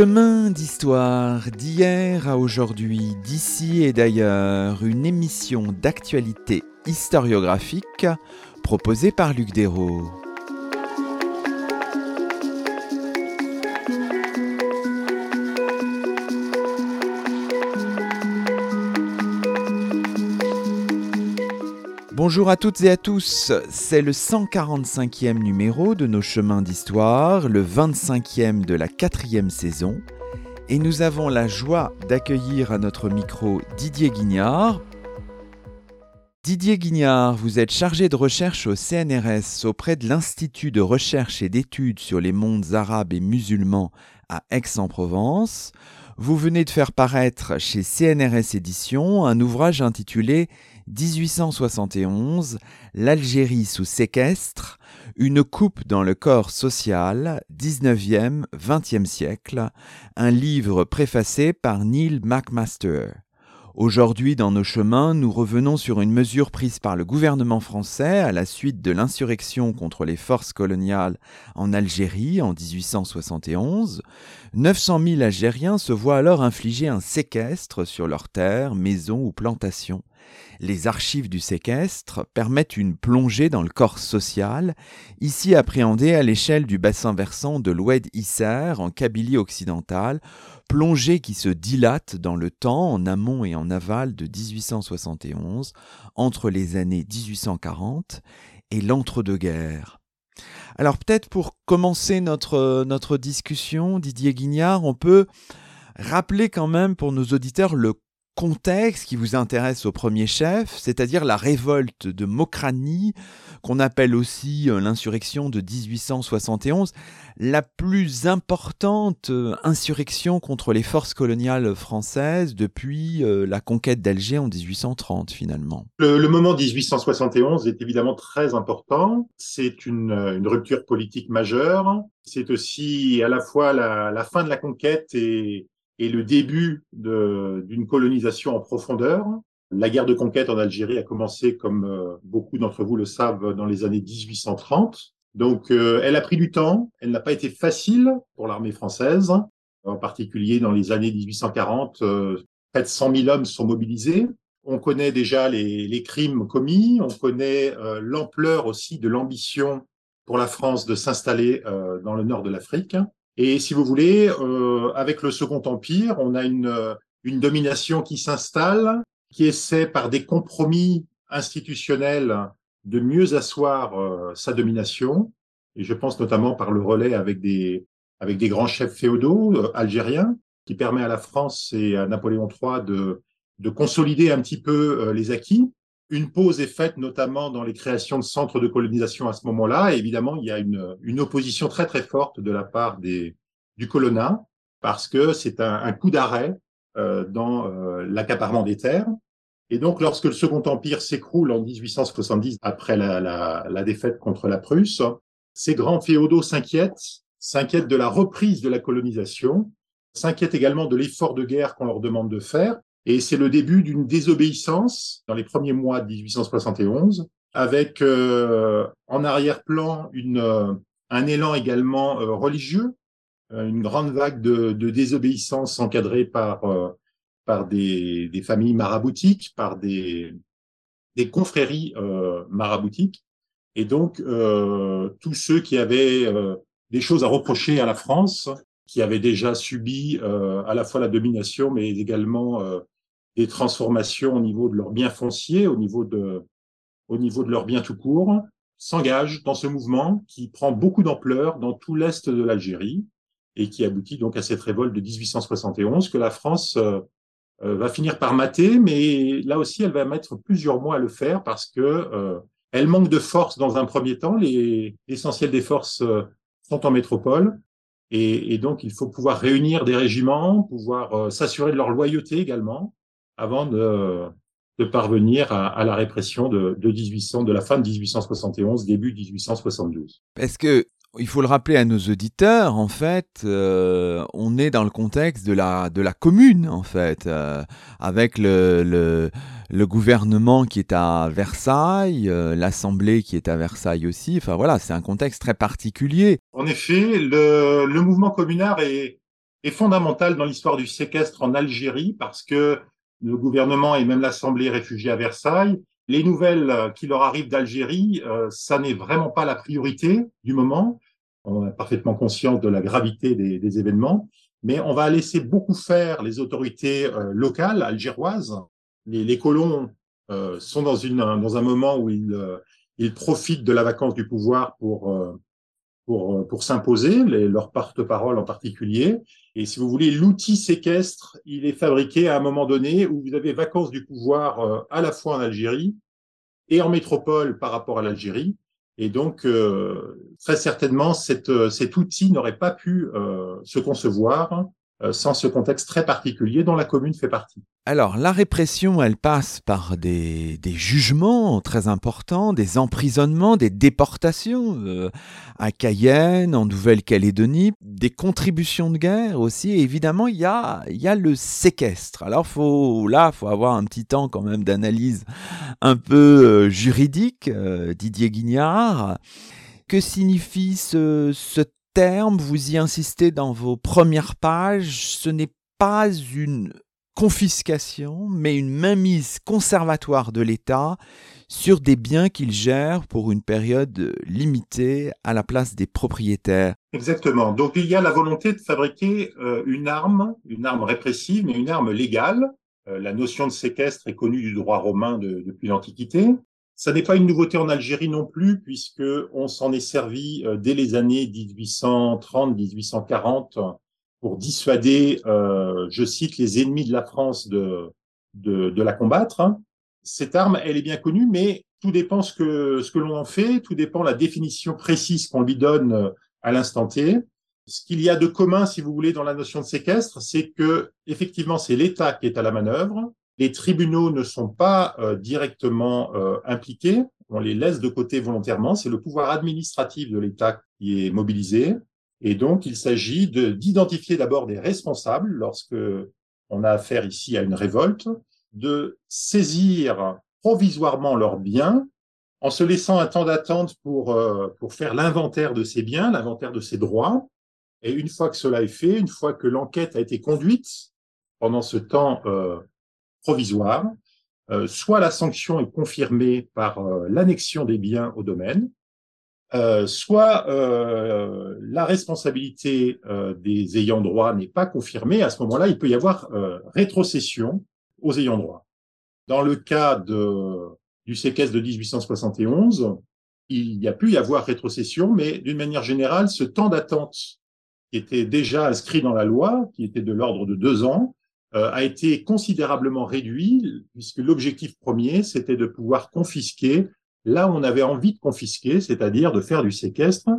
Chemin d'histoire d'hier à aujourd'hui, d'ici et d'ailleurs, une émission d'actualité historiographique proposée par Luc Dérault. Bonjour à toutes et à tous, c'est le 145e numéro de nos chemins d'histoire, le 25e de la quatrième saison, et nous avons la joie d'accueillir à notre micro Didier Guignard. Didier Guignard, vous êtes chargé de recherche au CNRS auprès de l'Institut de recherche et d'études sur les mondes arabes et musulmans à Aix-en-Provence. Vous venez de faire paraître chez CNRS Éditions un ouvrage intitulé 1871, l'Algérie sous séquestre, une coupe dans le corps social, 19e, 20e siècle, un livre préfacé par Neil McMaster. Aujourd'hui, dans nos chemins, nous revenons sur une mesure prise par le gouvernement français à la suite de l'insurrection contre les forces coloniales en Algérie en 1871. 900 000 Algériens se voient alors infliger un séquestre sur leurs terres, maisons ou plantations. Les archives du séquestre permettent une plongée dans le corps social, ici appréhendée à l'échelle du bassin versant de l'Oued Isser en Kabylie occidentale, plongée qui se dilate dans le temps en amont et en aval de 1871, entre les années 1840 et l'entre-deux-guerres. Alors peut-être pour commencer notre, notre discussion, Didier Guignard, on peut rappeler quand même pour nos auditeurs le contexte qui vous intéresse au premier chef, c'est-à-dire la révolte de Mokrani, qu'on appelle aussi euh, l'insurrection de 1871, la plus importante euh, insurrection contre les forces coloniales françaises depuis euh, la conquête d'Alger en 1830 finalement. Le, moment 1871 est évidemment très important. C'est une, rupture politique majeure. C'est aussi à la fois la, la fin de la conquête et et le début d'une colonisation en profondeur. La guerre de conquête en Algérie a commencé, comme euh, beaucoup d'entre vous le savent, dans les années 1830. Donc, euh, elle a pris du temps. Elle n'a pas été facile pour l'armée française. En particulier, dans les années 1840, euh, près de 100 000 hommes sont mobilisés. On connaît déjà les, les crimes commis. On connaît l'ampleur aussi de l'ambition pour la France de s'installer dans le nord de l'Afrique. Et si vous voulez, euh, avec le Second Empire, on a une, euh, une domination qui s'installe, qui essaie par des compromis institutionnels de mieux asseoir euh, sa domination. Et je pense notamment par le relais avec des, avec des grands chefs féodaux euh, algériens, qui permet à la France et à Napoléon III de, de consolider un petit peu les acquis. Une pause est faite notamment dans les créations de centres de colonisation à ce moment-là. Évidemment, il y a une, une, opposition très très forte de la part des, du colonna parce que c'est un, un, coup d'arrêt euh, dans euh, l'accaparement des terres. Et donc, lorsque le Second Empire s'écroule en 1870 après la, la, la, défaite contre la Prusse, ces grands féodaux s'inquiètent, s'inquiètent de la reprise de la colonisation, s'inquiètent également de l'effort de guerre qu'on leur demande de faire, et c'est le début d'une désobéissance dans les premiers mois de 1871, avec euh, en arrière-plan une, euh, un élan également euh, religieux, euh, une grande vague de, de désobéissance encadrée par, par des, des, familles maraboutiques, par des, des confréries maraboutiques, et donc tous ceux qui avaient des choses à reprocher à la France, qui avaient déjà subi à la fois la domination, mais également des transformations au niveau de leurs biens fonciers, au niveau de, au niveau de leurs biens tout court, s'engagent dans ce mouvement qui prend beaucoup d'ampleur dans tout l'est de l'Algérie et qui aboutit donc à cette révolte de 1871 que la France euh, euh, va finir par mater, mais là aussi elle va mettre plusieurs mois à le faire parce que euh, elle manque de force dans un premier temps. L'essentiel des forces sont en métropole et, donc il faut pouvoir réunir des régiments, pouvoir s'assurer de leur loyauté également avant de, de parvenir à, à, la répression de, de 1800, de la fin de 1871, début 1872. Est-ce que il faut le rappeler à nos auditeurs, en fait, euh, on est dans le contexte de la, de la commune, en fait, euh, avec le, le, le, gouvernement qui est à Versailles, euh, l'Assemblée qui est à Versailles aussi. Enfin voilà, c'est un contexte très particulier. En effet, le, le mouvement communard est, est fondamentale dans l'histoire du séquestre en Algérie parce que le gouvernement et même l'Assemblée réfugiée à Versailles, les nouvelles qui leur arrivent d'Algérie, euh, ça n'est vraiment pas la priorité du moment. On est parfaitement conscient de la gravité des, événements, mais on va laisser beaucoup faire les autorités euh, locales algéroises. Les, colons euh, sont dans, un moment où euh, ils profitent de la vacance du pouvoir pour pour, euh, pour s'imposer, leurs porte-parole en particulier. Et si vous voulez, l'outil séquestre, il est fabriqué à un moment donné où vous avez vacances du pouvoir euh, à la fois en Algérie et en métropole par rapport à l'Algérie. Et donc, euh, très certainement, cette, cet outil n'aurait pas pu se concevoir sans ce contexte très particulier dont la commune fait partie. Alors, la répression, elle passe par des, jugements très importants, des emprisonnements, des déportations euh, à Cayenne, en Nouvelle-Calédonie, des contributions de guerre aussi. Évidemment, il y a, il y a le séquestre. Alors, faut, là, faut avoir un petit temps quand même d'analyse un peu euh, juridique, Didier Guignard. Que signifie ce, ce vous y insistez dans vos premières pages, ce n'est pas une confiscation, mais une mainmise conservatoire de l'État sur des biens qu'il gère pour une période limitée à la place des propriétaires. Exactement. Donc il y a la volonté de fabriquer euh, une arme, une arme répressive, mais une arme légale. Euh, la notion de séquestre est connue du droit romain depuis l'Antiquité. Ça n'est pas une nouveauté en Algérie non plus, puisque on s'en est servi euh, dès les années 1830-1840 pour dissuader, euh, je cite, les ennemis de la France de, de, de, la combattre. Cette arme, elle est bien connue, mais tout dépend ce que, ce que l'on en fait, tout dépend la définition précise qu'on lui donne euh, à l'instant T. Ce qu'il y a de commun, si vous voulez, dans la notion de séquestre, c'est que effectivement, c'est l'État qui est à la manœuvre, les tribunaux ne sont pas euh, directement euh, impliqués, on les laisse de côté volontairement, c'est le pouvoir administratif de l'État qui est mobilisé. Et donc, il s'agit d'identifier d'abord des responsables lorsque on a affaire ici à une révolte, de saisir provisoirement leurs biens en se laissant un temps d'attente pour, euh, pour faire l'inventaire de ces biens, l'inventaire de ces droits. Et une fois que cela est fait, une fois que l'enquête a été conduite, pendant ce temps, provisoire, euh, soit la sanction est confirmée par euh, l'annexion des biens au domaine, euh, soit la responsabilité des ayants droit n'est pas confirmée. À ce moment-là, il peut y avoir rétrocession aux ayants droit. Dans le cas de, du séquestre de 1871, il y a pu y avoir rétrocession, mais d'une manière générale, ce temps d'attente qui était déjà inscrit dans la loi, qui était de l'ordre de deux ans, a été considérablement réduit, puisque l'objectif premier, c'était de pouvoir confisquer là où on avait envie de confisquer, c'est-à-dire de faire du séquestre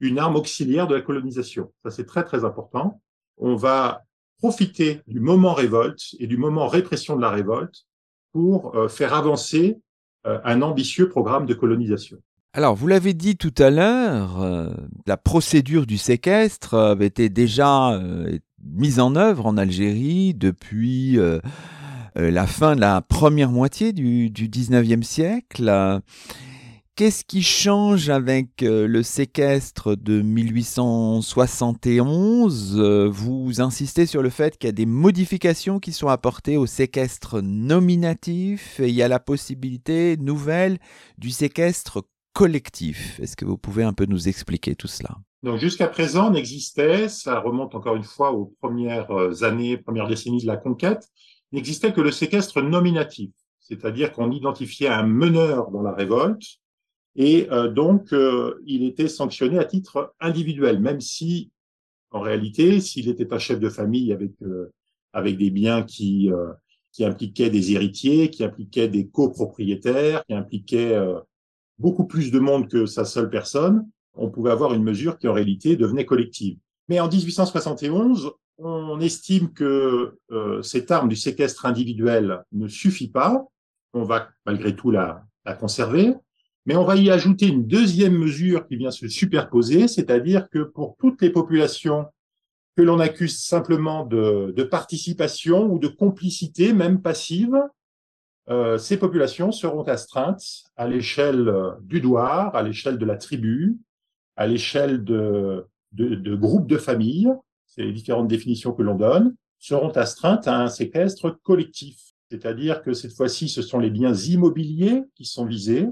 une arme auxiliaire de la colonisation. Ça, c'est très, très important. On va profiter du moment révolte et du moment répression de la révolte pour euh, faire avancer euh, un ambitieux programme de colonisation. Alors, vous l'avez dit tout à l'heure, la procédure du séquestre avait été déjà mise en œuvre en Algérie depuis euh, euh, la fin de la première moitié du, du 19e siècle. Qu'est-ce qui change avec euh, le séquestre de 1871 Vous insistez sur le fait qu'il y a des modifications qui sont apportées au séquestre nominatif et il y a la possibilité nouvelle du séquestre collectif. Est-ce que vous pouvez un peu nous expliquer tout cela? Donc jusqu'à présent, n'existait, ça remonte encore une fois aux premières euh, années, premières décennies de la conquête, n'existait que le séquestre nominatif, c'est-à-dire qu'on identifiait un meneur dans la révolte et euh, donc euh, il était sanctionné à titre individuel, même si en réalité, s'il était un chef de famille avec avec des biens qui qui impliquaient des héritiers, qui impliquaient des copropriétaires, qui impliquaient beaucoup plus de monde que sa seule personne, on pouvait avoir une mesure qui en réalité devenait collective. Mais en 1871, on estime que euh, cette arme du séquestre individuel ne suffit pas. On va malgré tout la, conserver, mais on va y ajouter une deuxième mesure qui vient se superposer, c'est-à-dire que pour toutes les populations que l'on accuse simplement de, participation ou de complicité, même passive, euh, ces populations seront astreintes à l'échelle du douar, à l'échelle de la tribu, à l'échelle de, groupes de familles c'est les différentes définitions que l'on donne, seront astreintes à un séquestre collectif. C'est-à-dire que cette fois-ci, ce sont les biens immobiliers qui sont visés,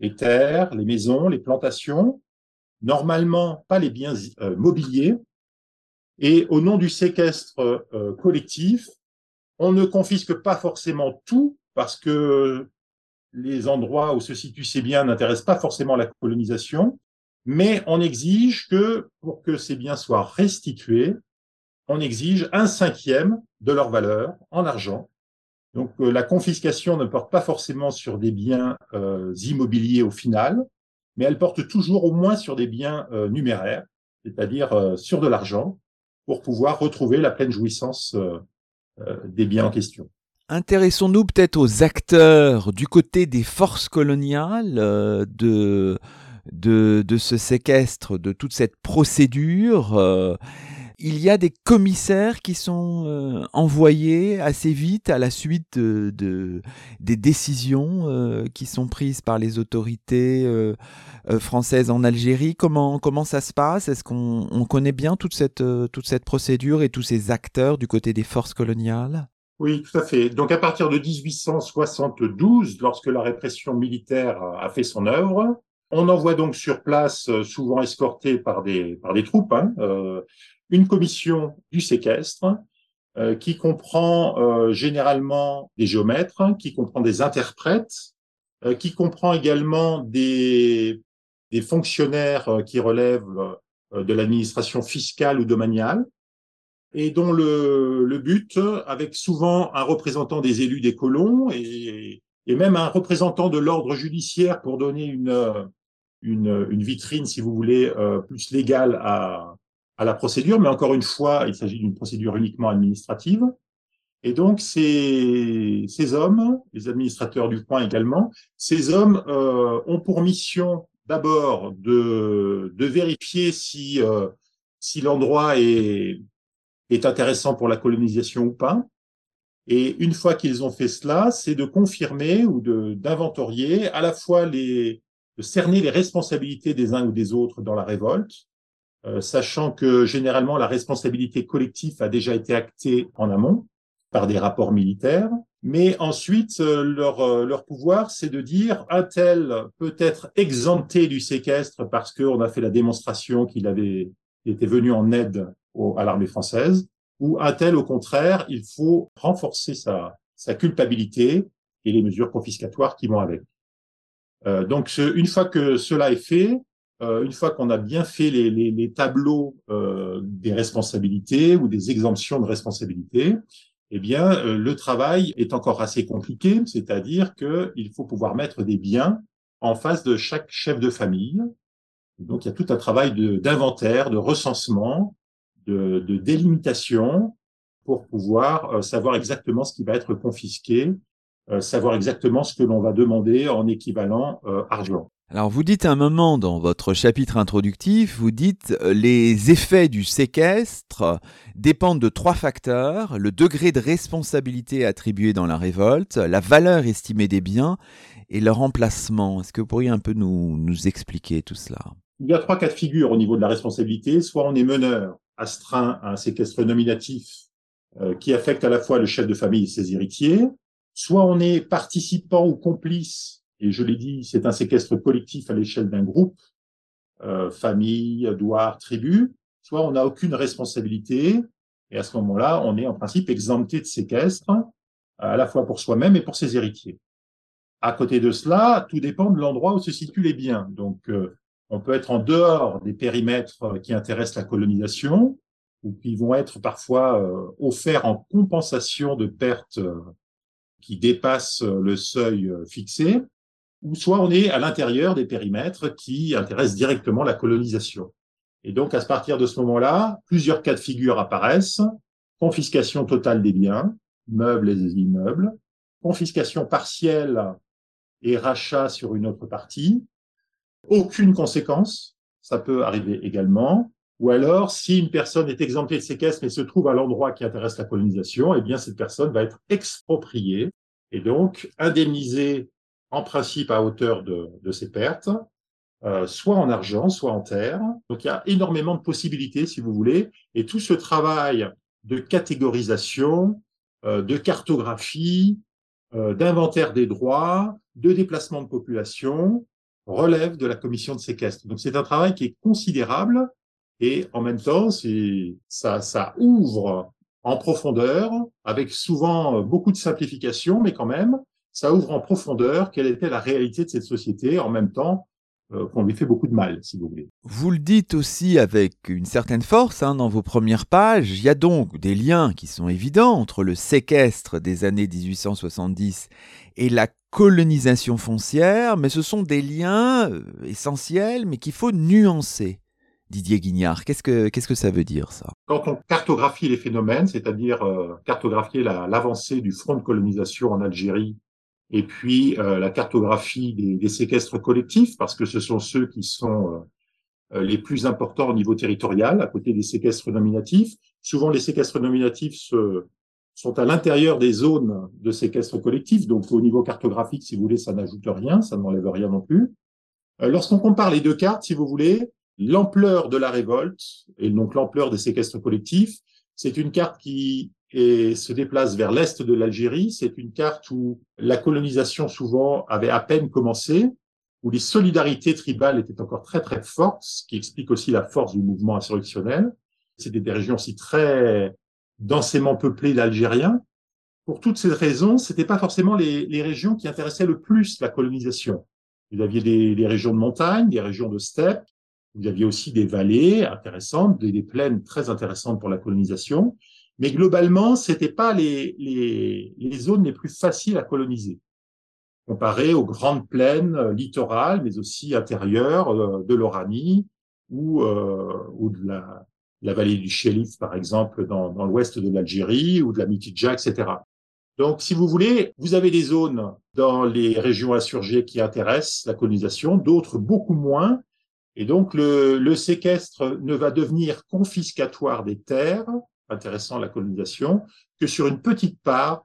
les terres, les maisons, les plantations, normalement pas les biens euh, mobiliers. Et au nom du séquestre euh, collectif, on ne confisque pas forcément tout parce que les endroits où se situent ces biens n'intéressent pas forcément la colonisation, mais on exige que pour que ces biens soient restitués, on exige un cinquième de leur valeur en argent. Donc euh, la confiscation ne porte pas forcément sur des biens euh, immobiliers au final, mais elle porte toujours au moins sur des biens euh, numéraires, c'est-à-dire sur de l'argent, pour pouvoir retrouver la pleine jouissance des biens en question. Intéressons-nous peut-être aux acteurs du côté des forces coloniales de, de, ce séquestre, de toute cette procédure il y a des commissaires qui sont euh, envoyés assez vite à la suite de, des décisions euh, qui sont prises par les autorités euh, françaises en Algérie. Comment, comment ça se passe? Est-ce qu'on connaît bien toute cette, toute cette procédure et tous ces acteurs du côté des forces coloniales? Oui, tout à fait. Donc à partir de 1872, lorsque la répression militaire a fait son œuvre, on envoie donc sur place, souvent escorté par des, par des troupes, hein, une commission du séquestre euh, qui comprend euh, généralement des géomètres, qui comprend des interprètes, euh, qui comprend également des, des fonctionnaires qui relèvent de l'administration fiscale ou domaniale, et dont le, le, but, avec souvent un représentant des élus des colons et, et même un représentant de l'ordre judiciaire pour donner une, une, une, vitrine, si vous voulez, plus légale à, à la procédure, mais encore une fois, il s'agit d'une procédure uniquement administrative. Et donc, ces, ces hommes, les administrateurs du point également, ces hommes euh, ont pour mission d'abord de, de vérifier si, euh, si l'endroit est, est intéressant pour la colonisation ou pas. Et une fois qu'ils ont fait cela, c'est de confirmer ou d'inventorier à la fois les, de cerner les responsabilités des uns ou des autres dans la révolte, euh, sachant que généralement la responsabilité collective a déjà été actée en amont par des rapports militaires. Mais ensuite, euh, leur, euh, leur pouvoir, c'est de dire un tel peut être exempté du séquestre parce qu'on a fait la démonstration qu'il avait été venu en aide à l'armée française, ou un tel, au contraire, il faut renforcer sa, sa culpabilité et les mesures confiscatoires qui vont avec. Euh, donc, une fois que cela est fait, euh, une fois qu'on a bien fait les, les, les tableaux euh, des responsabilités ou des exemptions de responsabilité, eh bien, euh, le travail est encore assez compliqué, c'est-à-dire qu'il faut pouvoir mettre des biens en face de chaque chef de famille. Donc, il y a tout un travail d'inventaire, de, recensement, de, de, délimitation pour pouvoir euh, savoir exactement ce qui va être confisqué, savoir exactement ce que l'on va demander en équivalent argent. Alors vous dites un moment dans votre chapitre introductif, vous dites euh, les effets du séquestre dépendent de trois facteurs, le degré de responsabilité attribué dans la révolte, la valeur estimée des biens et leur emplacement. Est-ce que vous pourriez un peu nous, nous expliquer tout cela? Il y a trois cas de figure au niveau de la responsabilité. Soit on est meneur, astreint à un séquestre nominatif euh, qui affecte à la fois le chef de famille et ses héritiers, soit on est participant ou complice et je l'ai dit, c'est un séquestre collectif à l'échelle d'un groupe, euh, famille, douar, tribu, soit on n'a aucune responsabilité, et à ce moment-là, on est en principe exempté de séquestre, à la fois pour soi-même et pour ses héritiers. À côté de cela, tout dépend de l'endroit où se situent les biens. Donc, euh, on peut être en dehors des périmètres qui intéressent la colonisation, ou qui vont être parfois euh, offerts en compensation de pertes euh, qui dépassent le seuil fixé, ou soit on est à l'intérieur des périmètres qui intéressent directement la colonisation. Et donc, à partir de ce moment-là, plusieurs cas de figure apparaissent. Confiscation totale des biens, meubles et immeubles, confiscation partielle et rachat sur une autre partie, aucune conséquence, ça peut arriver également, ou alors, si une personne est exemptée de séquestre mais se trouve à l'endroit qui intéresse la colonisation, eh bien, cette personne va être expropriée et donc indemnisée en principe à hauteur de, de ses pertes, euh, soit en argent, soit en terre. Donc il y a énormément de possibilités, si vous voulez, et tout ce travail de catégorisation, euh, de cartographie, euh, d'inventaire des droits, de déplacement de population, relève de la commission de séquestre. Donc c'est un travail qui est considérable et en même temps, ça, ouvre en profondeur, avec souvent beaucoup de simplification, mais quand même, ça ouvre en profondeur quelle était la réalité de cette société, en même temps euh, qu'on lui fait beaucoup de mal, si vous voulez. Vous le dites aussi avec une certaine force hein, dans vos premières pages, il y a donc des liens qui sont évidents entre le séquestre des années 1870 et la colonisation foncière, mais ce sont des liens euh, essentiels, mais qu'il faut nuancer. Didier Guignard, qu'est-ce que, qu'est-ce que ça veut dire ça? Quand on cartographie les phénomènes, c'est-à-dire euh, cartographier l'avancée du front de colonisation en Algérie et puis euh, la cartographie des, des, séquestres collectifs, parce que ce sont ceux qui sont euh, les plus importants au niveau territorial, à côté des séquestres nominatifs. Souvent, les séquestres nominatifs se, sont à l'intérieur des zones de séquestres collectifs, donc au niveau cartographique, si vous voulez, ça n'ajoute rien, ça n'enlève rien non plus. Lorsqu'on compare les deux cartes, si vous voulez, l'ampleur de la révolte et donc l'ampleur des séquestres collectifs. C'est une carte qui se déplace vers l'est de l'Algérie. C'est une carte où la colonisation souvent avait à peine commencé, où les solidarités tribales étaient encore très très fortes, ce qui explique aussi la force du mouvement insurrectionnel. C'était des régions aussi très densément peuplées d'Algériens. Pour toutes ces raisons, c'était pas forcément les, régions qui intéressaient le plus la colonisation. Vous aviez des, des régions de montagne, des régions de steppe, vous aviez aussi des vallées intéressantes, des, plaines très intéressantes pour la colonisation. Mais globalement, c'était pas les, les, les, zones les plus faciles à coloniser, comparé aux grandes plaines euh, littorales, mais aussi intérieures euh, de l'Oranie ou, euh, ou de la, la, vallée du Chélif, par exemple, dans, dans l'ouest de l'Algérie, ou de la Mitidja, etc. Donc, si vous voulez, vous avez des zones dans les régions insurgées qui intéressent la colonisation, d'autres beaucoup moins, et donc, le, séquestre ne va devenir confiscatoire des terres, intéressant la colonisation, que sur une petite part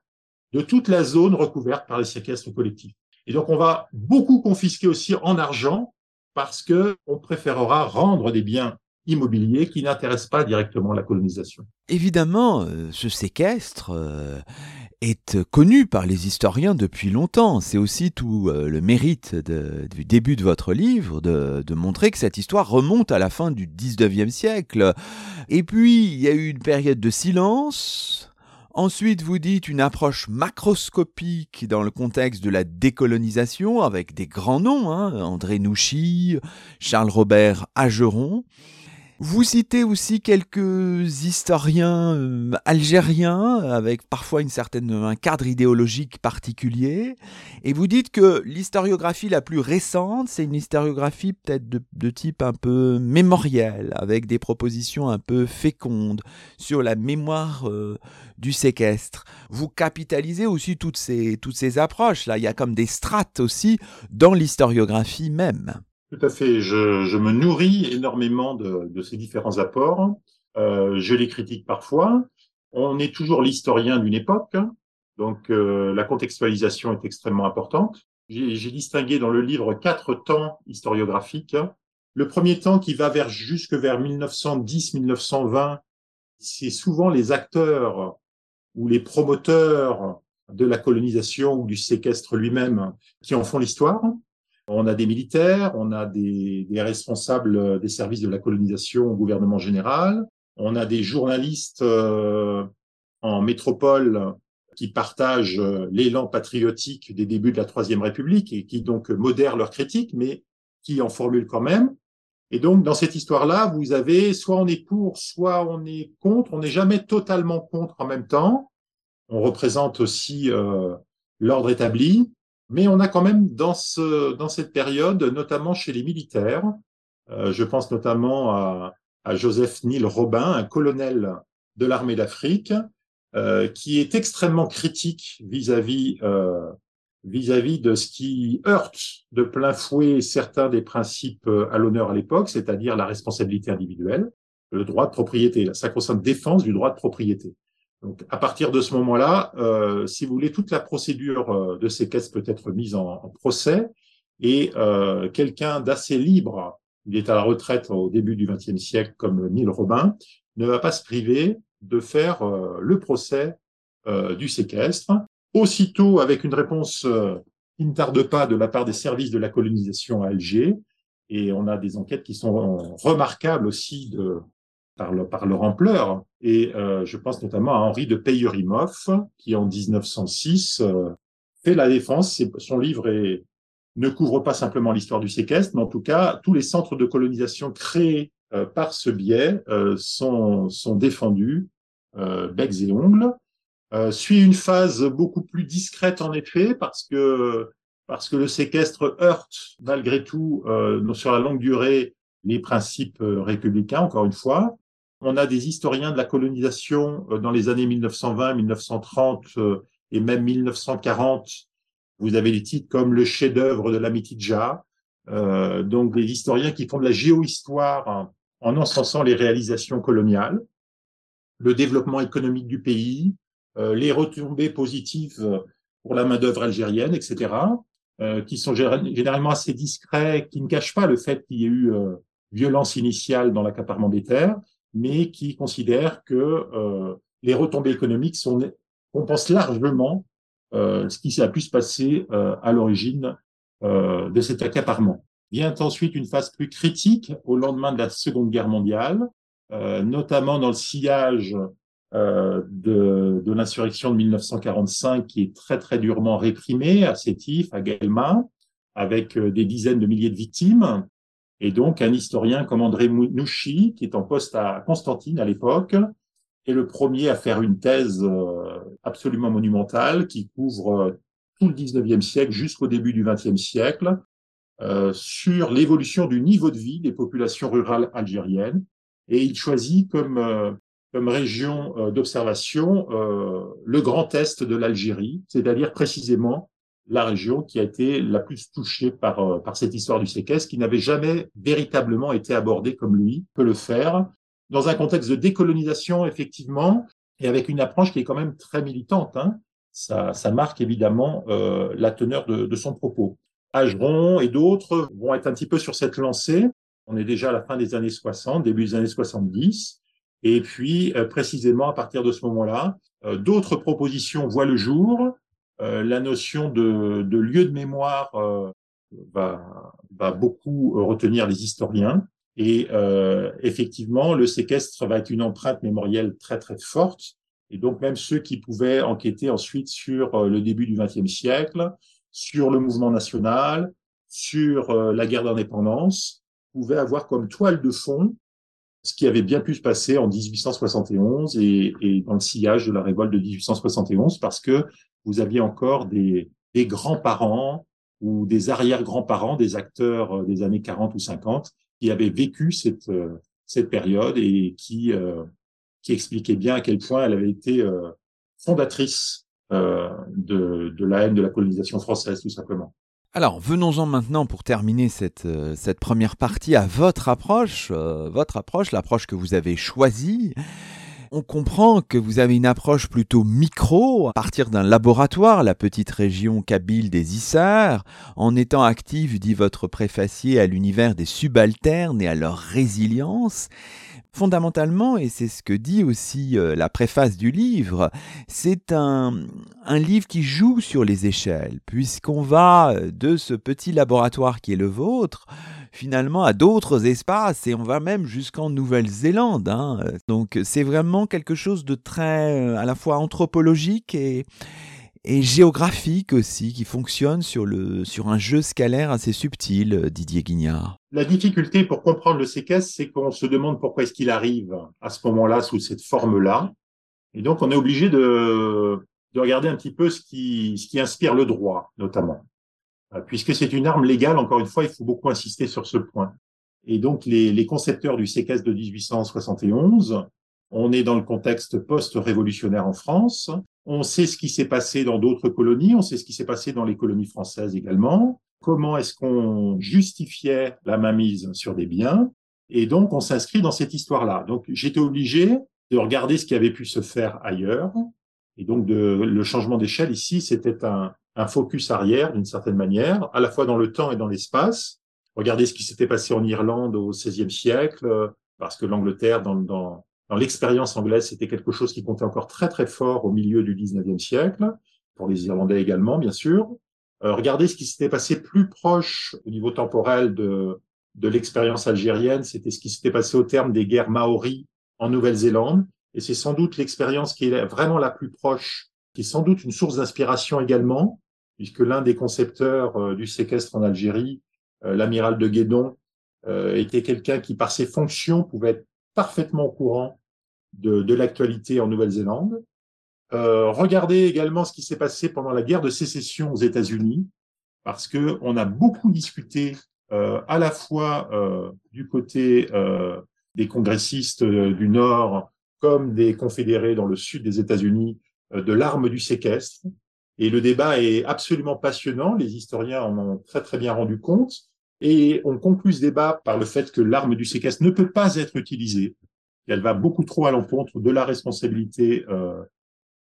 de toute la zone recouverte par les séquestres collectifs. Et donc, on va beaucoup confisquer aussi en argent parce que on préférera rendre des biens immobiliers qui n'intéressent pas directement la colonisation. Évidemment, euh, ce séquestre euh, est connu par les historiens depuis longtemps. C'est aussi tout euh, le mérite du début de votre livre de, montrer que cette histoire remonte à la fin du 19e siècle. Et puis, il y a eu une période de silence. Ensuite, vous dites une approche macroscopique dans le contexte de la décolonisation avec des grands noms, hein, André Nouchy, Charles Robert Ageron. Vous citez aussi quelques historiens euh, algériens avec parfois une certaine un cadre idéologique particulier et vous dites que l'historiographie la plus récente c'est une historiographie peut-être de, type un peu mémoriel avec des propositions un peu fécondes sur la mémoire euh, du séquestre. Vous capitalisez aussi toutes ces toutes ces approches là, il y a comme des strates aussi dans l'historiographie même. Tout à fait. Je, me nourris énormément de, de ces différents apports. Euh, je les critique parfois. On est toujours l'historien d'une époque, donc euh, la contextualisation est extrêmement importante. J'ai distingué dans le livre quatre temps historiographiques. Le premier temps qui va vers jusque vers 1910-1920, c'est souvent les acteurs ou les promoteurs de la colonisation ou du séquestre lui-même qui en font l'histoire. On a des militaires, on a des, responsables des services de la colonisation au gouvernement général, on a des journalistes euh, en métropole qui partagent euh, l'élan patriotique des débuts de la Troisième République et qui donc modèrent leurs critiques, mais qui en formulent quand même. Et donc, dans cette histoire-là, vous avez soit on est pour, soit on est contre. On n'est jamais totalement contre en même temps. On représente aussi euh, l'ordre établi. Mais on a quand même dans, ce, dans cette période, notamment chez les militaires, euh, je pense notamment à, Joseph Neil Robin, un colonel de l'armée d'Afrique, euh, qui est extrêmement critique vis-à-vis euh, de ce qui heurte de plein fouet certains des principes euh, à l'honneur à l'époque, c'est-à-dire la responsabilité individuelle, le droit de propriété, la sacro-sainte défense du droit de propriété. Donc, à partir de ce moment-là, euh, si vous voulez, toute la procédure euh, de séquestre peut être mise en, procès. Et euh, quelqu'un d'assez libre, il est à la retraite au début du XXe siècle comme Neil Robin, ne va pas se priver de faire euh, le procès euh, du séquestre. Aussitôt, avec une réponse qui ne tarde pas de la part des services de la colonisation à Alger, et on a des enquêtes qui sont remarquables aussi de, par, par leur ampleur. Et je pense notamment à Henri de Peyerimoff, qui en 1906 fait la défense. Son livre est, ne couvre pas simplement l'histoire du séquestre, mais en tout cas, tous les centres de colonisation créés euh, par ce biais euh, sont, sont défendus euh, becs et ongles. suit une phase beaucoup plus discrète en effet, parce que parce que le séquestre heurte malgré tout sur la longue durée les principes républicains. Encore une fois, on a des historiens de la colonisation dans les années 1920, 1930 et même 1940 vous avez des titres comme le chef-d'œuvre de l'Amitidja, euh, donc des historiens qui font de la géohistoire en, encensant les réalisations coloniales, le développement économique du pays, euh, les retombées positives pour la main-d'œuvre algérienne, etc., euh, qui sont généralement assez discrets, qui ne cachent pas le fait qu'il y ait eu euh, violence initiale dans l'accaparement des terres, mais qui considèrent que euh, les retombées économiques sont, compensent largement euh, ce qui a pu se passer euh, à l'origine euh, de cet accaparement. Vient ensuite une phase plus critique au lendemain de la Seconde Guerre mondiale, notamment dans le sillage de, de l'insurrection de 1945 qui est très très durement réprimée à Sétif, à Guelma, avec des dizaines de milliers de victimes. Et donc un historien comme André Nouchi, qui est en poste à Constantine à l'époque, est le premier à faire une thèse euh, absolument monumentale qui couvre euh, tout le 19e siècle jusqu'au début du 20e siècle euh, sur l'évolution du niveau de vie des populations rurales algériennes. Et il choisit comme, comme région d'observation le grand est de l'Algérie, c'est-à-dire précisément la région qui a été la plus touchée par, par cette histoire du séquestre, qui n'avait jamais véritablement été abordée comme lui peut le faire, dans un contexte de décolonisation, effectivement, et avec une approche qui est quand même très militante. Hein. Ça, ça, marque évidemment euh, la teneur de, de, son propos. Ageron et d'autres vont être un petit peu sur cette lancée. On est déjà à la fin des années 60, début des années 70. Et puis, euh, précisément à partir de ce moment-là, euh, d'autres propositions voient le jour. Euh, la notion de, lieu de mémoire euh, va, beaucoup retenir les historiens. Et euh, effectivement, le séquestre va être une empreinte mémorielle très très forte. Et donc même ceux qui pouvaient enquêter ensuite sur euh, le début du XXe siècle, sur le mouvement national, sur euh, la guerre d'indépendance, pouvaient avoir comme toile de fond ce qui avait bien pu se passer en 1871 et, et dans le sillage de la révolte de 1871, parce que vous aviez encore des, grands-parents ou des arrière-grands-parents des acteurs des années 40 ou 50 qui avait vécu cette, euh, cette période et qui, euh, qui expliquait bien à quel point elle avait été euh, fondatrice de, de la haine de la colonisation française, tout simplement. Alors, venons-en maintenant pour terminer cette, cette première partie à votre approche, votre approche, l'approche que vous avez choisie. On comprend que vous avez une approche plutôt micro, à partir d'un laboratoire, la petite région kabyle des Issars, en étant active, dit votre préfacier, à l'univers des subalternes et à leur résilience. Fondamentalement, et c'est ce que dit aussi euh, la préface du livre, c'est un, un livre qui joue sur les échelles, puisqu'on va euh, de ce petit laboratoire qui est le vôtre finalement à d'autres espaces et on va même jusqu'en Nouvelle-Zélande. Hein. Donc c'est vraiment quelque chose de très euh, à la fois anthropologique et, et géographique aussi, qui fonctionne sur, le, sur un jeu scalaire assez subtil, Didier Guignard. La difficulté pour comprendre le séquestre, c'est qu'on se demande pourquoi est-ce qu'il arrive à ce moment-là, sous cette forme-là. Et donc, on est obligé de, de regarder un petit peu ce qui, ce qui inspire le droit, notamment. Euh, puisque c'est une arme légale, encore une fois, il faut beaucoup insister sur ce point. Et donc, les, les concepteurs du séquestre de 1871, on est dans le contexte post-révolutionnaire en France, on sait ce qui s'est passé dans d'autres colonies, on sait ce qui s'est passé dans les colonies françaises également, comment est-ce qu'on justifiait la mainmise sur des biens, et donc on s'inscrit dans cette histoire-là. Donc j'étais obligé de regarder ce qui avait pu se faire ailleurs, et donc le changement d'échelle ici, c'était un, focus arrière d'une certaine manière, à la fois dans le temps et dans l'espace. Regardez ce qui s'était passé en Irlande au XVIe siècle, parce que l'Angleterre, dans, dans, dans l'expérience anglaise, c'était quelque chose qui comptait encore très très fort au milieu du XIXe siècle, pour les Irlandais également, bien sûr. Euh, regardez ce qui s'était passé plus proche au niveau temporel de, de l'expérience algérienne, c'était ce qui s'était passé au terme des guerres maoris en Nouvelle-Zélande, et c'est sans doute l'expérience qui est vraiment la plus proche, qui est sans doute une source d'inspiration également, puisque l'un des concepteurs euh, du séquestre en Algérie, euh, l'amiral de Guédon, était quelqu'un qui, par ses fonctions, pouvait être parfaitement au courant de, l'actualité en Nouvelle-Zélande. Euh, regardez également ce qui s'est passé pendant la guerre de sécession aux États-Unis, parce que on a beaucoup discuté euh, à la fois euh, du côté des congressistes du Nord comme des confédérés dans le sud des États-Unis de l'arme du séquestre. Et le débat est absolument passionnant. Les historiens en ont très très bien rendu compte. Et on conclut ce débat par le fait que l'arme du séquestre ne peut pas être utilisée. Elle va beaucoup trop à l'encontre de la responsabilité euh,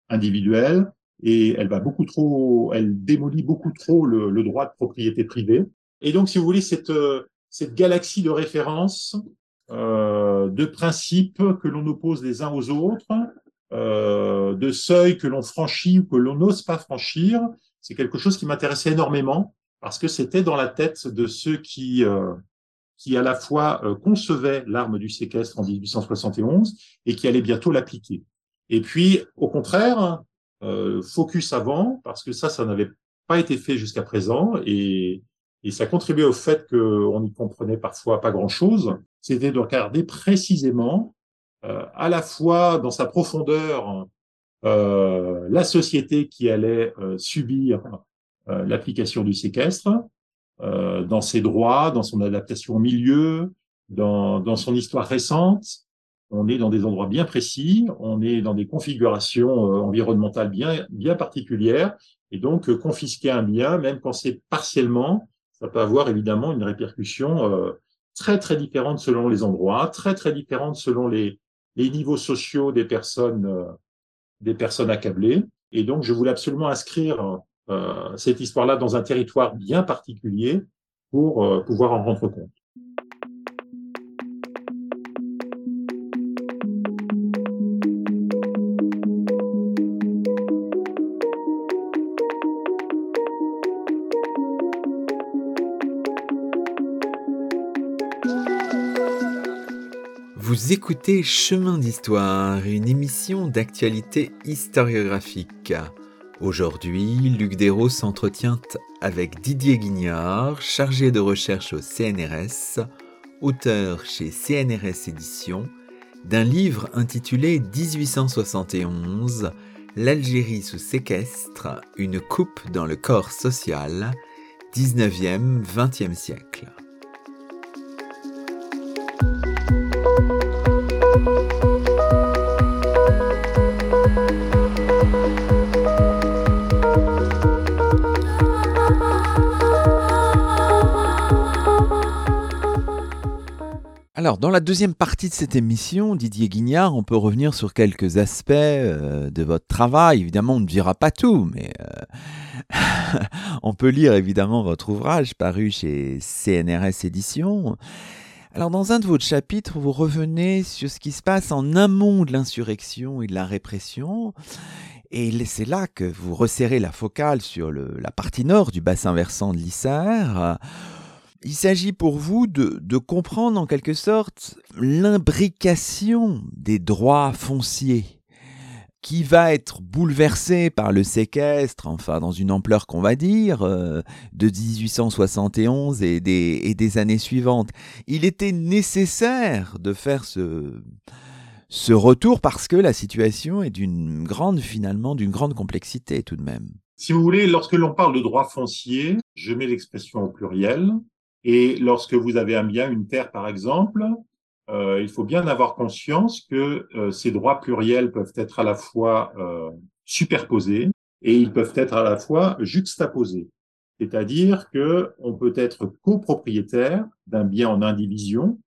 individuelle et elle va beaucoup trop, elle démolit beaucoup trop le, le, droit de propriété privée. Et donc, si vous voulez, cette, cette galaxie de références, euh, de principes que l'on oppose les uns aux autres, euh, de seuils que l'on franchit ou que l'on n'ose pas franchir, c'est quelque chose qui m'intéressait énormément parce que c'était dans la tête de ceux qui, euh, qui à la fois euh, concevaient l'arme du séquestre en 1871 et qui allaient bientôt l'appliquer. Et puis, au contraire, euh, focus avant, parce que ça, ça n'avait pas été fait jusqu'à présent, et, et ça contribuait au fait qu'on n'y comprenait parfois pas grand-chose, c'était de regarder précisément, euh, à la fois dans sa profondeur, euh, la société qui allait euh, subir l'application du séquestre, euh, dans ses droits, dans son adaptation au milieu, dans, dans son histoire récente. On est dans des endroits bien précis, on est dans des configurations euh, environnementales bien, bien particulières, et donc confisquer un bien, même quand c'est partiellement, ça peut avoir évidemment une répercussion très très différente selon les endroits, très très différente selon les, les niveaux sociaux des personnes, des personnes accablées. Et donc, je voulais absolument inscrire euh, cette histoire-là dans un territoire bien particulier pour euh, pouvoir en rendre compte. Vous écoutez Chemin d'Histoire, une émission d'actualité historiographique. Aujourd'hui, Luc Dérault s'entretient avec Didier Guignard, chargé de recherche au CNRS, auteur chez CNRS Éditions, d'un livre intitulé 1871, L'Algérie sous séquestre, une coupe dans le corps social, 19e-20e siècle. Alors, dans la deuxième partie de cette émission, Didier Guignard, on peut revenir sur quelques aspects euh, de votre travail. Évidemment, on ne dira pas tout, mais euh, on peut lire évidemment votre ouvrage paru chez CNRS Éditions. Alors, dans un de vos chapitres, vous revenez sur ce qui se passe en amont de l'insurrection et de la répression. Et c'est là que vous resserrez la focale sur la partie nord du bassin versant de l'Isère il s'agit pour vous de, de, comprendre en quelque sorte l'imbrication des droits fonciers qui va être bouleversé par le séquestre, enfin dans une ampleur qu'on va dire, euh, de 1871 et des, et des années suivantes. Il était nécessaire de faire ce, ce retour parce que la situation est d'une grande, finalement, d'une grande complexité tout de même. Si vous voulez, lorsque l'on parle de droits fonciers, je mets l'expression au pluriel, et lorsque vous avez un bien, une terre par exemple, euh, il faut bien avoir conscience que euh, ces droits pluriels peuvent être à la fois euh, superposés et ils peuvent être à la fois juxtaposés. C'est-à-dire que on peut être copropriétaire d'un bien en indivision.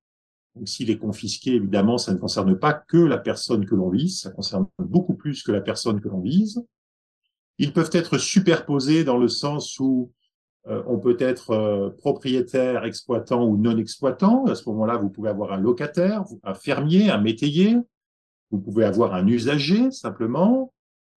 Donc, s'il est confisqué, évidemment, ça ne concerne pas que la personne que l'on vise, ça concerne beaucoup plus que la personne que l'on vise. Ils peuvent être superposés dans le sens où on peut être euh, propriétaire, exploitant ou non exploitant. À ce moment-là, vous pouvez avoir un locataire, un fermier, un métayer. Vous pouvez avoir un usager simplement.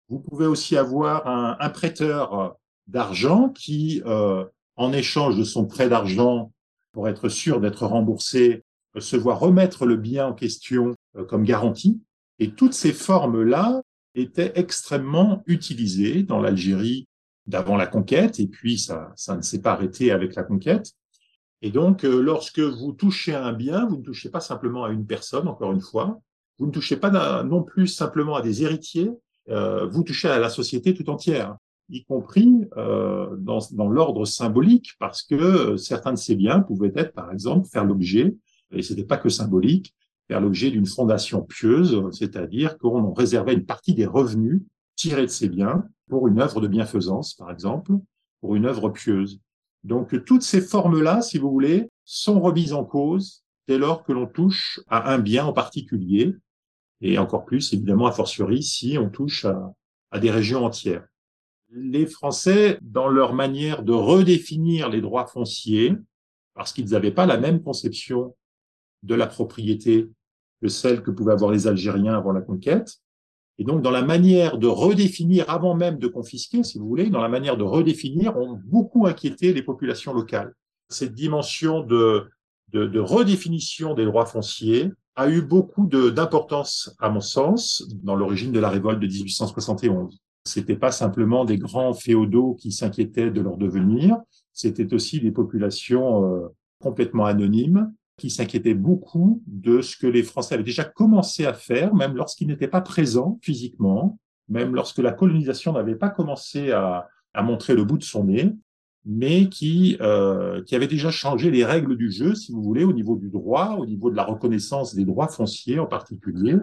Vous pouvez aussi avoir un, prêteur d'argent qui, euh, en échange de son prêt d'argent, pour être sûr d'être remboursé, se voit remettre le bien en question comme garantie. Et toutes ces formes-là étaient extrêmement utilisées dans l'Algérie d'avant la conquête, et puis ça, ça ne s'est pas arrêté avec la conquête. Et donc, euh, lorsque vous touchez à un bien, vous ne touchez pas simplement à une personne, encore une fois, vous ne touchez pas non plus simplement à des héritiers, euh, vous touchez à la société tout entière, y compris euh, dans, dans l'ordre symbolique, parce que certains de ces biens pouvaient être, par exemple, faire l'objet, et ce n'était pas que symbolique, faire l'objet d'une fondation pieuse, c'est-à-dire qu'on réservait une partie des revenus tirés de ces biens pour une œuvre de bienfaisance, par exemple, pour une œuvre pieuse. Donc toutes ces formes-là, si vous voulez, sont remises en cause dès lors que l'on touche à un bien en particulier, et encore plus, évidemment, a fortiori, si on touche à des régions entières. Les Français, dans leur manière de redéfinir les droits fonciers, parce qu'ils n'avaient pas la même conception de la propriété que celle que pouvaient avoir les Algériens avant la conquête, et donc, dans la manière de redéfinir, avant même de confisquer, si vous voulez, dans la manière de redéfinir, ont beaucoup inquiété les populations locales. Cette dimension de, redéfinition des droits fonciers a eu beaucoup d'importance, à mon sens, dans l'origine de la révolte de 1871. C'était pas simplement des grands féodaux qui s'inquiétaient de leur devenir, c'était aussi des populations euh, complètement anonymes qui s'inquiétait beaucoup de ce que les Français avaient déjà commencé à faire, même lorsqu'ils n'étaient pas présents physiquement, même lorsque la colonisation n'avait pas commencé à, à, montrer le bout de son nez, mais qui, euh, qui avait déjà changé les règles du jeu, si vous voulez, au niveau du droit, au niveau de la reconnaissance des droits fonciers en particulier.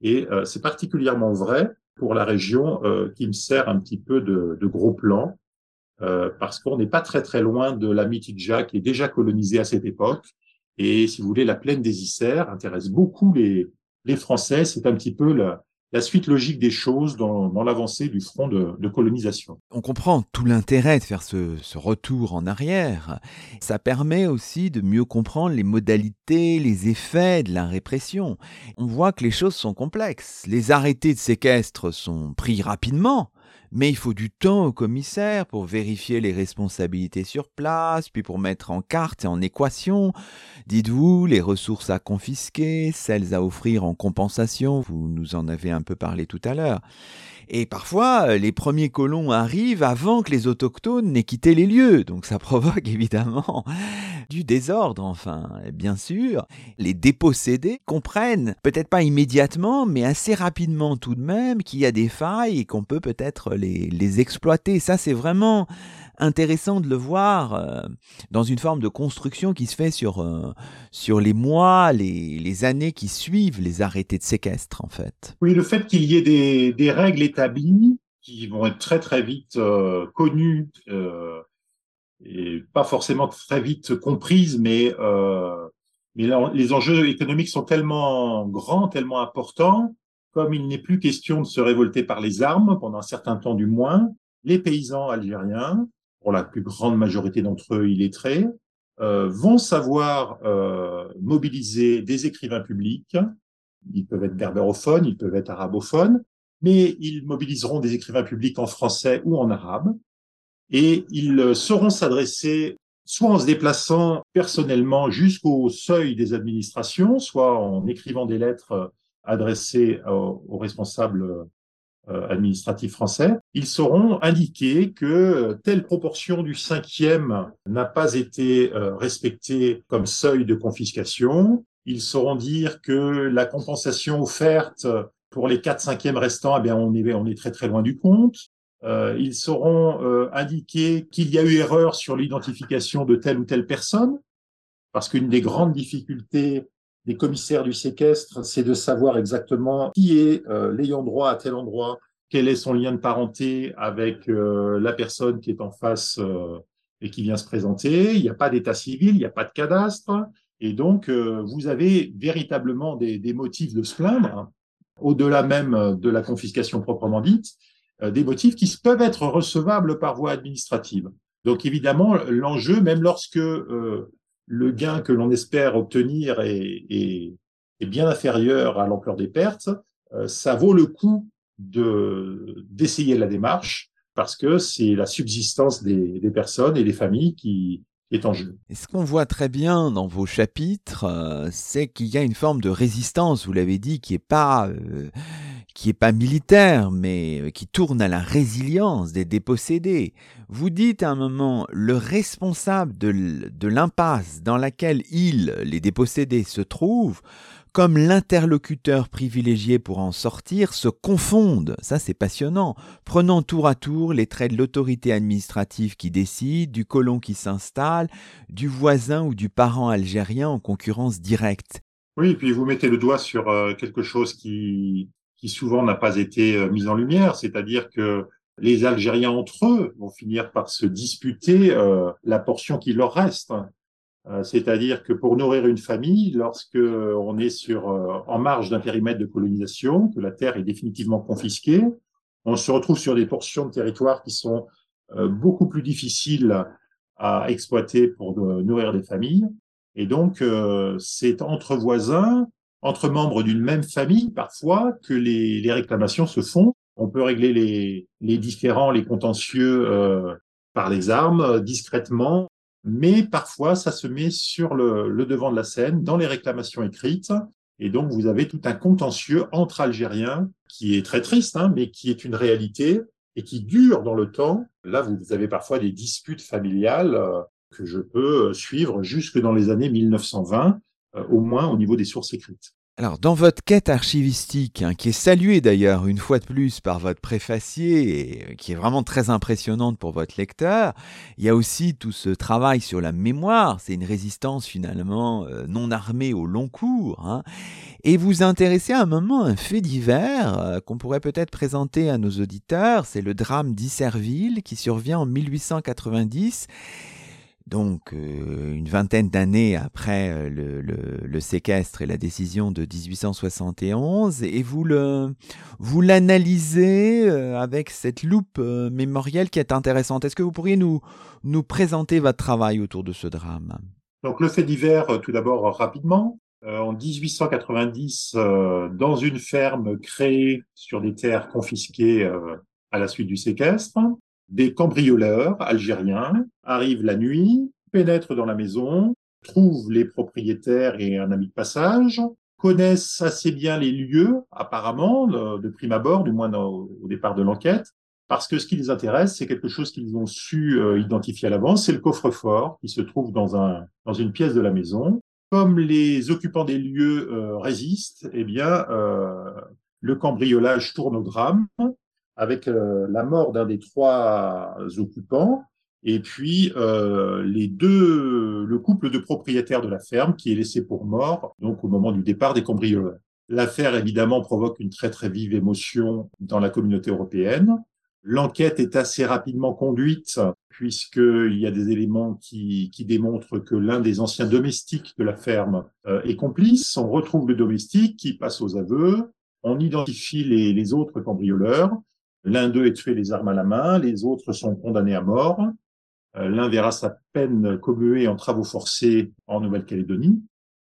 Et euh, c'est particulièrement vrai pour la région euh, qui me sert un petit peu de, de gros plan, euh, parce qu'on n'est pas très très loin de la Mitidja qui est déjà colonisée à cette époque, et si vous voulez, la plaine des Isères intéresse beaucoup les, Français. C'est un petit peu la, suite logique des choses dans, l'avancée du front de, de, colonisation. On comprend tout l'intérêt de faire ce, ce, retour en arrière. Ça permet aussi de mieux comprendre les modalités, les effets de la répression. On voit que les choses sont complexes. Les arrêtés de séquestre sont pris rapidement mais il faut du temps au commissaire pour vérifier les responsabilités sur place, puis pour mettre en carte et en équation, dites-vous, les ressources à confisquer, celles à offrir en compensation, vous nous en avez un peu parlé tout à l'heure. Et parfois, les premiers colons arrivent avant que les autochtones n'aient quitté les lieux, donc ça provoque évidemment du désordre, enfin, bien sûr. Les dépossédés comprennent, peut-être pas immédiatement, mais assez rapidement tout de même, qu'il y a des failles et qu'on peut peut-être les, exploiter. Ça, c'est vraiment intéressant de le voir euh, dans une forme de construction qui se fait sur, euh, sur les mois, les, les, années qui suivent les arrêtés de séquestre, en fait. Oui, le fait qu'il y ait des, règles établies qui vont être très très vite euh, connues et pas forcément très vite comprises, mais, mais les enjeux économiques sont tellement grands, tellement importants, comme il n'est plus question de se révolter par les armes, pendant un certain temps du moins, les paysans algériens pour la plus grande majorité d'entre eux illettrés, euh, vont savoir euh, mobiliser des écrivains publics. Ils peuvent être berbérophones, ils peuvent être arabophones, mais ils mobiliseront des écrivains publics en français ou en arabe, et ils sauront s'adresser soit en se déplaçant personnellement jusqu'au seuil des administrations, soit en écrivant des lettres adressées aux responsables euh, administratifs français, ils sauront indiquer que telle proportion du cinquième n'a pas été euh, respectée comme seuil de confiscation. Ils sauront dire que la compensation offerte pour les quatre cinquièmes restants, eh bien, on est, on est très très loin du compte. Euh, ils sauront indiquer qu'il y a eu erreur sur l'identification de telle ou telle personne, parce qu'une des grandes difficultés des commissaires du séquestre, c'est de savoir exactement qui est euh, l'ayant droit à tel endroit, quel est son lien de parenté avec euh, la personne qui est en face euh, et qui vient se présenter. Il n'y a pas d'état civil, il n'y a pas de cadastre. Et donc, vous avez véritablement des, motifs de se plaindre, au-delà même de la confiscation proprement dite. des motifs qui peuvent être recevables par voie administrative. Donc évidemment, l'enjeu, même lorsque le gain que l'on espère obtenir est, est, est, bien inférieur à l'ampleur des pertes, ça vaut le coup de d'essayer la démarche parce que c'est la subsistance des, des, personnes et des familles qui, est en jeu. Et ce qu'on voit très bien dans vos chapitres, euh, c'est qu'il y a une forme de résistance, vous l'avez dit, qui est pas euh, qui est pas militaire, mais euh, qui tourne à la résilience des dépossédés. Vous dites à un moment, le responsable de, l'impasse dans laquelle ils, les dépossédés, se trouvent, comme l'interlocuteur privilégié pour en sortir, se confondent. Ça, c'est passionnant. Prenant tour à tour les traits de l'autorité administrative qui décide, du colon qui s'installe, du voisin ou du parent algérien en concurrence directe. Oui, et puis vous mettez le doigt sur euh, quelque chose qui, qui souvent n'a pas été euh, mis en lumière, c'est-à-dire que les Algériens entre eux vont finir par se disputer euh, la portion qui leur reste. Euh, c'est-à-dire que pour nourrir une famille, lorsque on est sur euh, en marge d'un périmètre de colonisation, que la terre est définitivement confisquée, on se retrouve sur des portions de territoire qui sont beaucoup plus difficiles à exploiter pour nourrir des familles. Et donc, c'est entre voisins, entre membres d'une même famille, parfois, que les, les, réclamations se font. On peut régler les, les différents, les contentieux par les armes, discrètement, mais parfois ça se met sur le, devant de la scène dans les réclamations écrites. Et donc vous avez tout un contentieux entre Algériens qui est très triste, hein, mais qui est une réalité et qui dure dans le temps. Là, vous avez parfois des disputes familiales euh, que je peux suivre jusque dans les années 1920, euh, au moins au niveau des sources écrites. Alors, dans votre quête archivistique, hein, qui est saluée d'ailleurs une fois de plus par votre préfacier et euh, qui est vraiment très impressionnante pour votre lecteur, il y a aussi tout ce travail sur la mémoire. C'est une résistance finalement euh, non armée au long cours. Hein. Et vous intéressez à un moment un fait divers euh, qu'on pourrait peut-être présenter à nos auditeurs. C'est le drame d'Isserville qui survient en 1890 donc euh, une vingtaine d'années après euh, le, séquestre et la décision de 1871, et vous le vous l'analysez euh, avec cette loupe mémorielle qui est intéressante. Est-ce que vous pourriez nous nous présenter votre travail autour de ce drame? Donc le fait divers, tout d'abord rapidement. en 1890, dans une ferme créée sur des terres confisquées à la suite du séquestre, des cambrioleurs algériens arrivent la nuit, pénètrent dans la maison, trouvent les propriétaires et un ami de passage, connaissent assez bien les lieux, apparemment, de prime abord, du moins au départ de l'enquête, parce que ce qui les intéresse, c'est quelque chose qu'ils ont su euh, identifier à l'avance, c'est le coffre-fort qui se trouve dans, un, dans une pièce de la maison. Comme les occupants des lieux euh, résistent, eh bien, euh, le cambriolage tourne au drame avec euh, la mort d'un des trois occupants et puis euh, les deux, le couple de propriétaires de la ferme qui est laissé pour mort donc au moment du départ des cambrioleurs. L'affaire évidemment provoque une très très vive émotion dans la communauté européenne. L'enquête est assez rapidement conduite puisqu'il y a des éléments qui, qui démontrent que l'un des anciens domestiques de la ferme euh, est complice. On retrouve le domestique qui passe aux aveux. On identifie les, les autres cambrioleurs L'un d'eux est tué les armes à la main, les autres sont condamnés à mort. Euh, l'un verra sa peine commuée en travaux forcés en Nouvelle-Calédonie.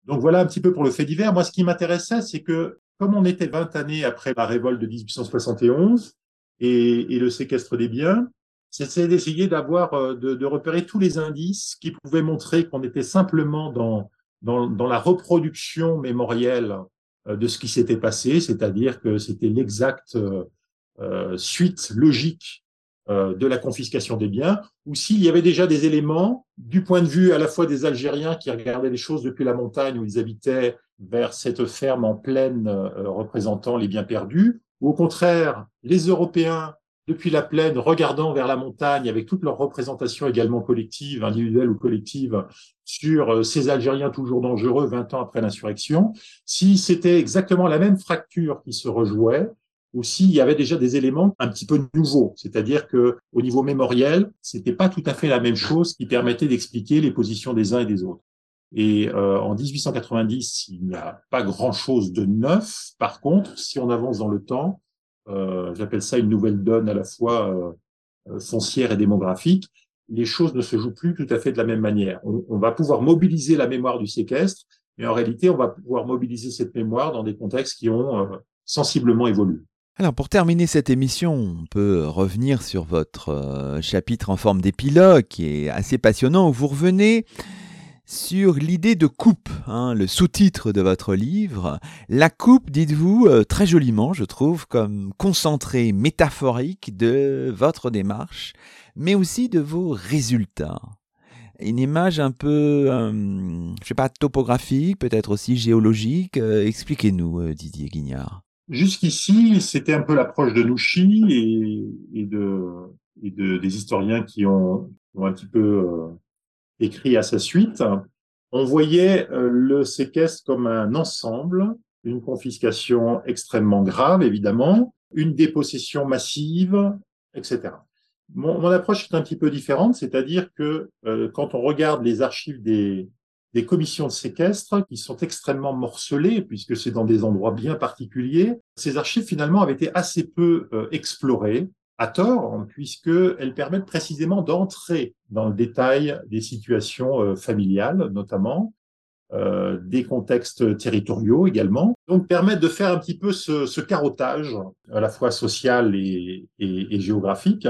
Donc voilà un petit peu pour le fait divers. Moi, ce qui m'intéressait, c'est que comme on était 20 années après la révolte de 1871 et, le séquestre des biens, c'est d'essayer d'avoir, euh, de, de, repérer tous les indices qui pouvaient montrer qu'on était simplement dans, dans, dans, la reproduction mémorielle euh, de ce qui s'était passé, c'est-à-dire que c'était l'exact euh, suite logique euh, de la confiscation des biens, ou s'il y avait déjà des éléments du point de vue à la fois des Algériens qui regardaient les choses depuis la montagne où ils habitaient vers cette ferme en plaine euh, représentant les biens perdus, ou au contraire les Européens depuis la plaine regardant vers la montagne avec toute leur représentation également collective, individuelle ou collective, sur ces Algériens toujours dangereux 20 ans après l'insurrection, si c'était exactement la même fracture qui se rejouait, ou s'il y avait déjà des éléments un petit peu nouveaux, c'est-à-dire que au niveau mémoriel, c'était pas tout à fait la même chose qui permettait d'expliquer les positions des uns et des autres. Et euh, en 1890, il n'y a pas grand-chose de neuf. Par contre, si on avance dans le temps, euh, j'appelle ça une nouvelle donne à la fois foncière et démographique, les choses ne se jouent plus tout à fait de la même manière. On, on, va pouvoir mobiliser la mémoire du séquestre, mais en réalité, on va pouvoir mobiliser cette mémoire dans des contextes qui ont sensiblement évolué. Alors pour terminer cette émission, on peut revenir sur votre euh, chapitre en forme d'épilogue qui est assez passionnant où vous revenez sur l'idée de coupe, hein, le sous-titre de votre livre. La coupe, dites-vous, euh, très joliment, je trouve, comme concentré métaphorique de votre démarche, mais aussi de vos résultats. Une image un peu, euh, je sais pas, topographique, peut-être aussi géologique. Expliquez-nous, Didier Guignard. Jusqu'ici, c'était un peu l'approche de Nouchi et, de, et de, des historiens qui ont, ont un petit peu euh, écrit à sa suite. On voyait euh, le séquestre comme un ensemble, une confiscation extrêmement grave, évidemment, une dépossession massive, etc. Mon, mon approche est un petit peu différente, c'est-à-dire que euh, quand on regarde les archives des, des commissions de séquestre qui sont extrêmement morcelées, puisque c'est dans des endroits bien particuliers. Ces archives, finalement, avaient été assez peu euh, explorées, à tort, puisqu'elles permettent précisément d'entrer dans le détail des situations euh, familiales, notamment, euh, des contextes territoriaux également, donc permettent de faire un petit peu ce, ce carottage, à la fois social et, et, et géographique.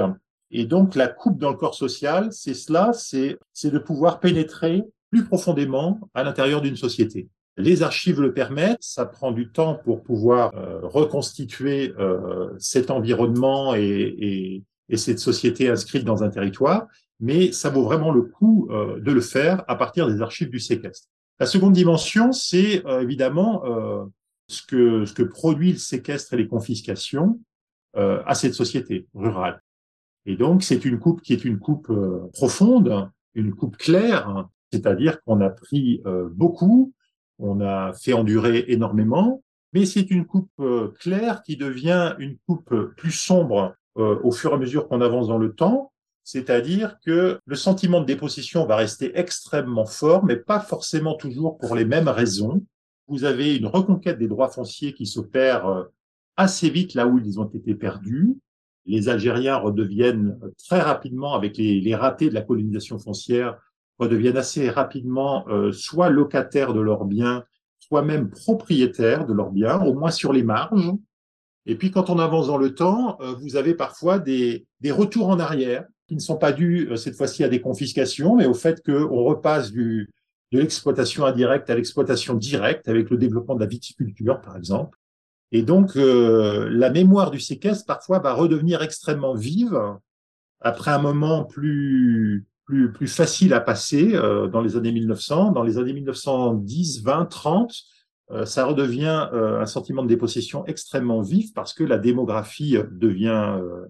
Et donc, la coupe dans le corps social, c'est cela, c'est de pouvoir pénétrer plus profondément à l'intérieur d'une société. Les archives le permettent, ça prend du temps pour pouvoir euh, reconstituer euh, cet environnement et, et, et, cette société inscrite dans un territoire, mais ça vaut vraiment le coup euh, de le faire à partir des archives du séquestre. La seconde dimension, c'est évidemment ce, que, ce que produit le séquestre et les confiscations à cette société rurale. Et donc, c'est une coupe qui est une coupe profonde, une coupe claire, c'est-à-dire qu'on a pris euh, beaucoup, on a fait endurer énormément, mais c'est une coupe euh, claire qui devient une coupe plus sombre euh, au fur et à mesure qu'on avance dans le temps, c'est-à-dire que le sentiment de dépossession va rester extrêmement fort, mais pas forcément toujours pour les mêmes raisons. Vous avez une reconquête des droits fonciers qui s'opère assez vite là où ils ont été perdus. Les Algériens redeviennent très rapidement, avec les, les ratés de la colonisation foncière, redeviennent assez rapidement euh, soit locataires de leurs biens, soit même propriétaires de leurs biens, au moins sur les marges. Et puis quand on avance dans le temps, euh, vous avez parfois des, des retours en arrière qui ne sont pas dus euh, cette fois-ci à des confiscations, mais au fait qu'on repasse du, de l'exploitation indirecte à l'exploitation directe avec le développement de la viticulture, par exemple. Et donc, la mémoire du séquestre, parfois, va redevenir extrêmement vive après un moment plus, plus, facile à passer euh, dans les années 1900. Dans les années 1910, 20, 30, ça redevient euh, un sentiment de dépossession extrêmement vif parce que la démographie devient, euh,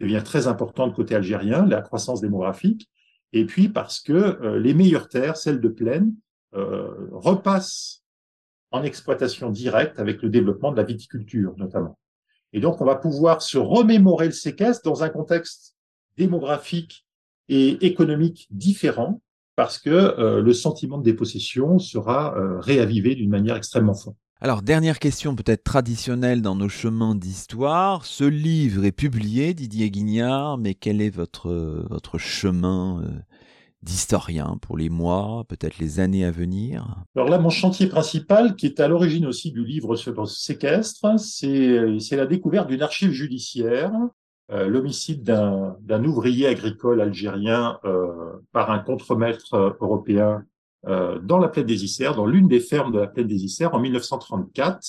devient très importante côté algérien, la croissance démographique, et puis parce que les meilleures terres, celles de plaine, repassent en exploitation directe avec le développement de la viticulture notamment. Et donc, on va pouvoir se remémorer le séquestre dans un contexte démographique et économique différent parce que euh, le sentiment de dépossession sera euh, réavivé d'une manière extrêmement forte. Alors, dernière question peut-être traditionnelle dans nos chemins d'histoire. Ce livre est publié, Didier Guignard, mais quel est votre, votre chemin euh, d'historien pour les mois, peut-être les années à venir? Alors là, mon chantier principal, qui est à l'origine aussi du livre sur le séquestre, c'est la découverte d'une archive judiciaire euh, l'homicide d'un ouvrier agricole algérien euh, par un contremaître euh, européen dans la plaine des Isères, dans l'une des fermes de la plaine des Isères en 1934.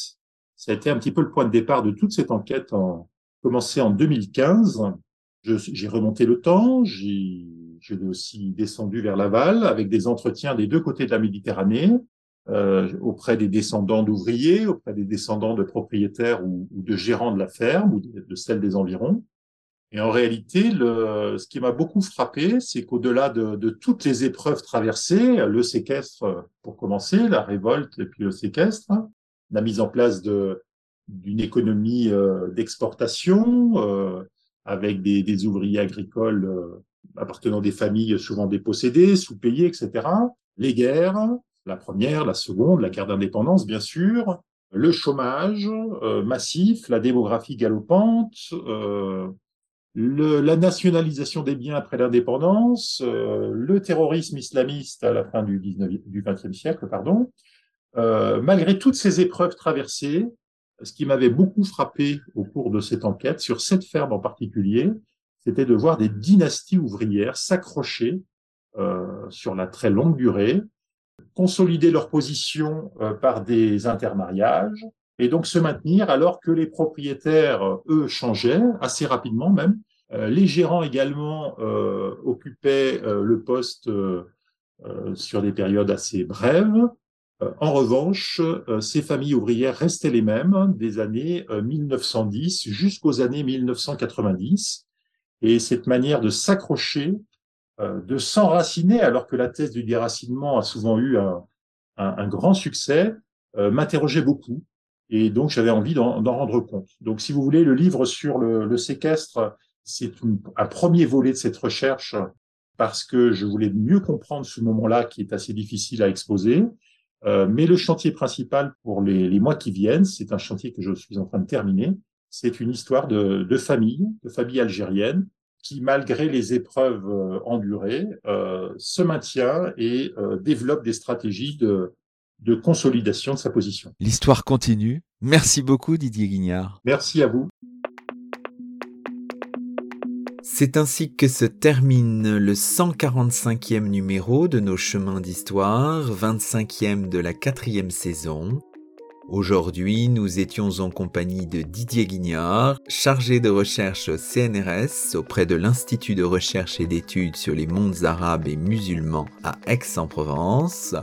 Ça a été un petit peu le point de départ de toute cette enquête, en, commencée en 2015. J'ai remonté le temps, j'ai aussi descendu vers Laval avec des entretiens des deux côtés de la Méditerranée, euh, auprès des descendants d'ouvriers, auprès des descendants de propriétaires ou, ou, de gérants de la ferme ou de, de celle des environs. Et en réalité, le, ce qui m'a beaucoup frappé, c'est qu'au-delà de, de, toutes les épreuves traversées, le séquestre pour commencer, la révolte et puis le séquestre, la mise en place d'une économie euh, d'exportation euh, avec des, des, ouvriers agricoles euh, appartenant des familles souvent dépossédées, sous-payées, etc. Les guerres, la première, la seconde, la guerre d'indépendance, bien sûr, le chômage massif, la démographie galopante, la nationalisation des biens après l'indépendance, le terrorisme islamiste à la fin du, 19, du 20e siècle, pardon. malgré toutes ces épreuves traversées, ce qui m'avait beaucoup frappé au cours de cette enquête, sur cette ferme en particulier, c'était de voir des dynasties ouvrières s'accrocher euh, sur la très longue durée, consolider leur position euh, par des intermariages et donc se maintenir alors que les propriétaires, eux, changeaient assez rapidement même. Euh, les gérants également occupaient le poste sur des périodes assez brèves. En revanche, ces familles ouvrières restaient les mêmes des années 1910 jusqu'aux années 1990. Et cette manière de s'accrocher, euh, de s'enraciner, alors que la thèse du déracinement a souvent eu un, grand succès, euh, m'interrogeait beaucoup. Et donc, j'avais envie d'en rendre compte. Donc, si vous voulez, le livre sur le, séquestre, c'est un premier volet de cette recherche parce que je voulais mieux comprendre ce moment-là qui est assez difficile à exposer. Euh, mais le chantier principal pour les, mois qui viennent, c'est un chantier que je suis en train de terminer, c'est une histoire de, de famille, de famille algérienne, qui, malgré les épreuves euh, endurées, euh, se maintient et euh, développe des stratégies de, de consolidation de sa position. L'histoire continue. Merci beaucoup Didier Guignard. Merci à vous. C'est ainsi que se termine le 145e numéro de nos chemins d'histoire, 25e de la quatrième saison. Aujourd'hui, nous étions en compagnie de Didier Guignard, chargé de recherche au CNRS auprès de l'Institut de recherche et d'études sur les mondes arabes et musulmans à Aix-en-Provence.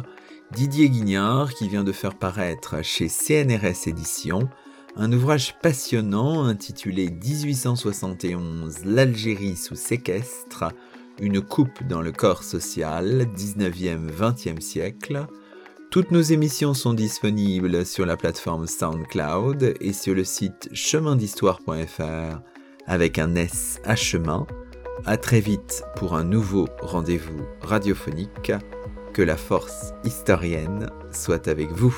Didier Guignard qui vient de faire paraître chez CNRS Éditions un ouvrage passionnant intitulé 1871 L'Algérie sous séquestre, une coupe dans le corps social 19e-20e siècle toutes nos émissions sont disponibles sur la plateforme SoundCloud et sur le site chemindhistoire.fr avec un S à chemin. À très vite pour un nouveau rendez-vous radiophonique. Que la force historienne soit avec vous.